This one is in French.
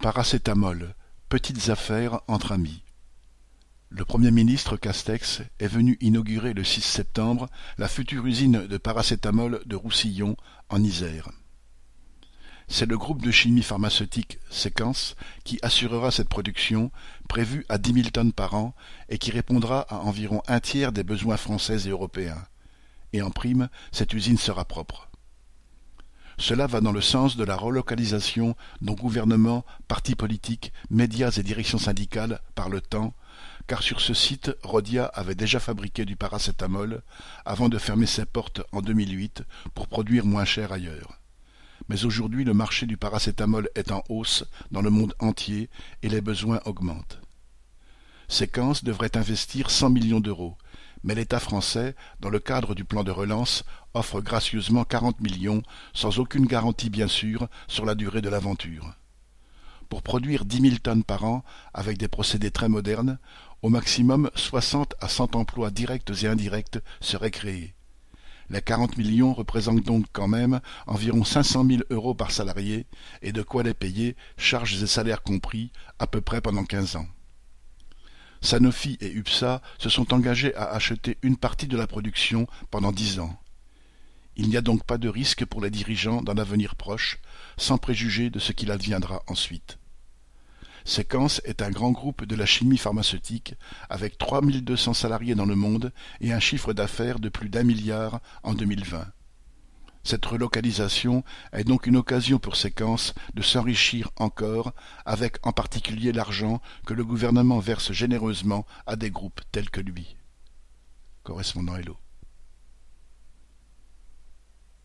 Paracétamol, petites affaires entre amis. Le Premier ministre Castex est venu inaugurer le 6 septembre la future usine de paracétamol de Roussillon, en Isère. C'est le groupe de chimie pharmaceutique Séquence qui assurera cette production, prévue à dix mille tonnes par an, et qui répondra à environ un tiers des besoins français et européens. Et en prime, cette usine sera propre. Cela va dans le sens de la relocalisation dont gouvernement, partis politiques, médias et directions syndicales parlent tant, car sur ce site, Rodia avait déjà fabriqué du paracétamol avant de fermer ses portes en 2008 pour produire moins cher ailleurs. Mais aujourd'hui, le marché du paracétamol est en hausse dans le monde entier et les besoins augmentent. Séquence devrait investir 100 millions d'euros, mais l'État français, dans le cadre du plan de relance, offre gracieusement quarante millions, sans aucune garantie bien sûr sur la durée de l'aventure. Pour produire dix mille tonnes par an, avec des procédés très modernes, au maximum soixante à cent emplois directs et indirects seraient créés. Les quarante millions représentent donc quand même environ cinq cent mille euros par salarié, et de quoi les payer, charges et salaires compris, à peu près pendant quinze ans. Sanofi et UPSA se sont engagés à acheter une partie de la production pendant dix ans. Il n'y a donc pas de risque pour les dirigeants dans l'avenir proche, sans préjuger de ce qu'il adviendra ensuite. Séquence est un grand groupe de la chimie pharmaceutique, avec 3200 salariés dans le monde et un chiffre d'affaires de plus d'un milliard en 2020. Cette relocalisation est donc une occasion pour Séquence de s'enrichir encore, avec en particulier l'argent que le gouvernement verse généreusement à des groupes tels que lui. Correspondant Hello.